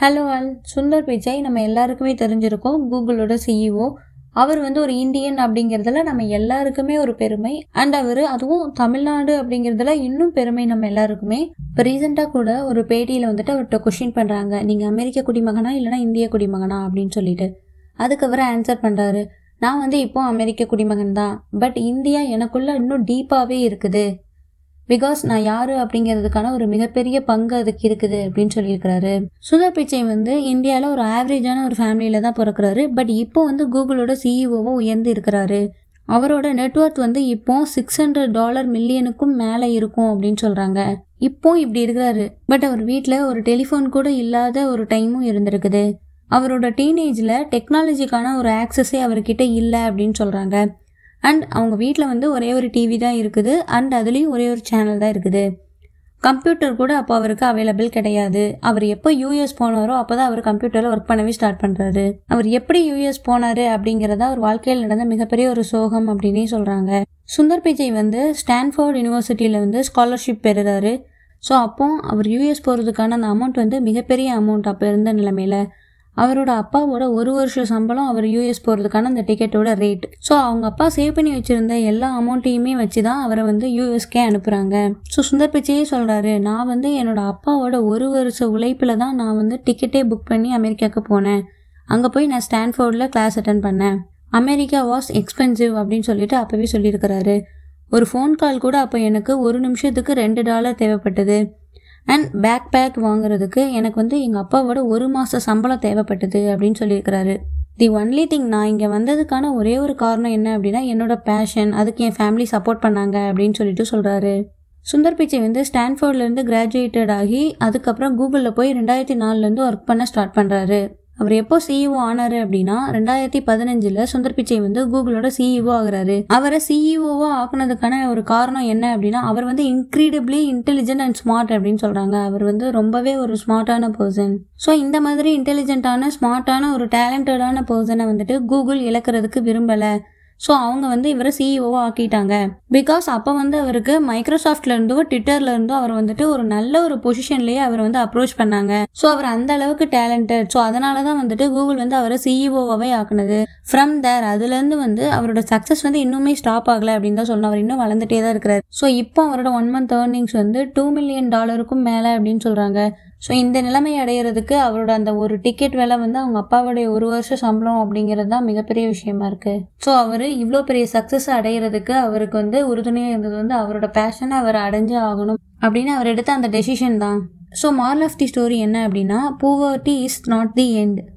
Hello all Sundar Pichai நம்ம எல்லாருக்குமே தெரிஞ்சிருக்கோம். கூகுளோட சிஇஓ அவர் வந்து ஒரு இந்தியன் அப்படிங்கிறதுல நம்ம எல்லாருக்குமே ஒரு பெருமை. அண்ட் அவர் அதுவும் தமிழ்நாடு அப்படிங்கிறதுல இன்னும் பெருமை நம்ம எல்லாருக்குமே. இப்போ ரீசெண்டாக கூட ஒரு பேட்டியில் வந்துட்டு அவர்கிட்ட கொஷின் பண்ணுறாங்க நீங்கள் அமெரிக்க குடிமகனா இல்லைனா இந்திய குடிமகனா அப்படின்னு சொல்லிட்டு. அதுக்கு அவர் ஆன்சர் பண்ணுறாரு நான் வந்து இப்போ அமெரிக்க குடிமகன் தான். பட் இந்தியா எனக்குள்ள இன்னும் டீப்பாகவே இருக்குது. பிகாஸ் நான் யாரு அப்படிங்கிறதுக்கான ஒரு மிகப்பெரிய பங்கு அதுக்கு இருக்குது அப்படின்னு சொல்லியிருக்கிறாரு. சுதா பிச்சை வந்து இந்தியாவில் ஒரு ஆவரேஜான ஒரு ஃபேமிலியில தான் பிறக்கிறாரு. பட் இப்போ வந்து கூகுளோட சிஇஓவோ உயர்ந்து இருக்கிறாரு. அவரோட நெட்ஒர்க் வந்து இப்போ சிக்ஸ் ஹண்ட்ரட் டாலர் மில்லியனுக்கும் மேலே இருக்கும் அப்படின்னு சொல்கிறாங்க இப்போ இப்படி இருக்கிறாரு. பட் அவர் வீட்டில் ஒரு டெலிஃபோன் கூட இல்லாத ஒரு டைமும் இருந்திருக்குது. அவரோட டீனேஜில் டெக்னாலஜிக்கான ஒரு ஆக்சஸே அவர்கிட்ட இல்லை அப்படின்னு சொல்கிறாங்க அண்ட் அவங்க வீட்டில் வந்து ஒரே ஒரு டிவி தான் இருக்குது. அண்ட் அதுலேயும் ஒரே ஒரு சேனல் தான் இருக்குது. கம்ப்யூட்டர் கூட அப்போ அவருக்கு அவைலபிள் கிடையாது. அவர் எப்போ யூஎஸ் போனாரோ அப்போ தான் அவர் கம்ப்யூட்டரில் ஒர்க் பண்ணவே ஸ்டார்ட் பண்ணுறாரு அவர் எப்படி யூஎஸ் போனார் அப்படிங்கிறத அவர் வாழ்க்கையில் நடந்த மிகப்பெரிய ஒரு சோகம் அப்படின்னே சொல்கிறாங்க சுந்தர் பிச்சை வந்து ஸ்டான்ஃபோர்ட் யூனிவர்சிட்டியில் வந்து ஸ்காலர்ஷிப் பெறுறாரு. ஸோ அப்போ அவர் யூஎஸ் போகிறதுக்கான அந்த அமௌண்ட் வந்து மிகப்பெரிய அமௌண்ட் அப்போ இருந்த நிலைமையில் அவரோட அப்பாவோட ஒரு வருஷம் சம்பளம் அவர் யூஎஸ் போகிறதுக்கான அந்த டிக்கெட்டோட ரேட் ஸோ அவங்க அப்பா சேவ் பண்ணி வச்சுருந்த எல்லா அமௌண்ட்டையுமே வச்சு தான் அவரை வந்து யூஎஸ்கே அனுப்புகிறாங்க ஸோ சுந்தர் பிச்சையே சொல்கிறாரு நான் வந்து என்னோட அப்பாவோட ஒரு வருஷ உழைப்பில் தான் நான் வந்து டிக்கெட்டே புக் பண்ணி அமெரிக்காவுக்கு போனேன். அங்கே போய் நான் ஸ்டான்ஃபோர்டில் கிளாஸ் அட்டன் பண்ணேன். அமெரிக்கா வாஸ் எக்ஸ்பென்சிவ் அப்படின்னு சொல்லிட்டு அப்போவே சொல்லியிருக்கிறாரு. ஒரு ஃபோன் கால் கூட அப்போ எனக்கு ஒரு நிமிஷத்துக்கு ரெண்டு டாலர் தேவைப்பட்டது. அண்ட் பேக் பேக் வாங்குறதுக்கு எனக்கு வந்து எங்கள் அப்பாவோட ஒரு மாத சம்பளம் தேவைப்பட்டது அப்படின்னு சொல்லியிருக்கிறாரு. தி ஒன்லி திங் நான் இங்கே வந்ததுக்கான ஒரே ஒரு காரணம் என்ன அப்படின்னா என்னோட பேஷன் அதுக்கு என் ஃபேமிலி சப்போர்ட் பண்ணாங்க அப்படின்னு சொல்லிட்டு சொல்கிறாரு சுந்தர் பிச்சை வந்து ஸ்டான்ஃபோர்ட்லேருந்து கிராஜுவேட்டட் ஆகி அதுக்கப்புறம் கூகுளில் போய் ரெண்டாயிரத்தி நாலுலேருந்து ஒர்க் பண்ண ஸ்டார்ட் பண்ணுறாரு அவர் எப்போ சிஇஓ ஆனாரு அப்படின்னா ரெண்டாயிரத்தி பதினஞ்சுல சுந்தர் பிச்சை வந்து கூகுளோட சிஇஓ ஆகுறாரு. அவரை சிஇஓவா ஆக்குனதுக்கான ஒரு காரணம் என்ன அப்படின்னா அவர் வந்து இன்க்ரீடிபிளி இன்டெலிஜென்ட் அண்ட் ஸ்மார்ட் அப்படின்னு சொல்றாங்க. அவர் வந்து ரொம்பவே ஒரு ஸ்மார்ட்டான பர்சன் ஸோ இந்த மாதிரி இன்டெலிஜென்ட்டான ஸ்மார்ட்டான ஒரு டேலண்டடான பர்சனை வந்துட்டு கூகுள் இழக்கிறதுக்கு விரும்பலை. ஸோ அவங்க வந்து இவரை சிஇஓவாக ஆக்கிட்டாங்க. பிகாஸ் அப்போ வந்து அவருக்கு மைக்ரோசாஃப்ட்ல ட்விட்டர்லேருந்தோ அவர் வந்துட்டு ஒரு நல்ல ஒரு பொசிஷன்லேயே அவர் வந்து அப்ரோச் பண்ணாங்க. ஸோ அவர் அந்த அளவுக்கு டேலண்டட் ஸோ அதனால தான் வந்துட்டு கூகுள் வந்து அவரை சிஇஓவாகவே ஆக்குனது. ஃப்ரம் தேர் அதுலேருந்து வந்து அவரோட சக்ஸஸ் வந்து இன்னுமே ஸ்டாப் ஆகலை அப்படின்னு தான் சொல்லணும். அவர் இன்னும் வளர்ந்துட்டே தான் இருக்கிறார். ஸோ இப்போ அவரோட ஒன் மந்த் ஏர்னிங்ஸ் வந்து டூ மில்லியன் டாலருக்கும் மேலே அப்படின்னு சொல்கிறாங்க ஸோ இந்த நிலைமை அடையிறதுக்கு அவரோட அந்த ஒரு டிக்கெட் விலை வந்து அவங்க அப்பாவுடைய ஒரு வருஷம் சம்பளம் அப்படிங்கிறது தான் மிகப்பெரிய விஷயமா இருக்குது ஸோ அவர் இவ்வளோ பெரிய சக்ஸஸ் அடையிறதுக்கு அவருக்கு வந்து உறுதுணையாக இருந்தது வந்து அவரோட பேஷனை அவர் அடைஞ்சே ஆகணும் அப்படின்னு அவர் எடுத்த அந்த டெசிஷன் தான். So moral of the story என்ன அப்படின்னா poverty is not the end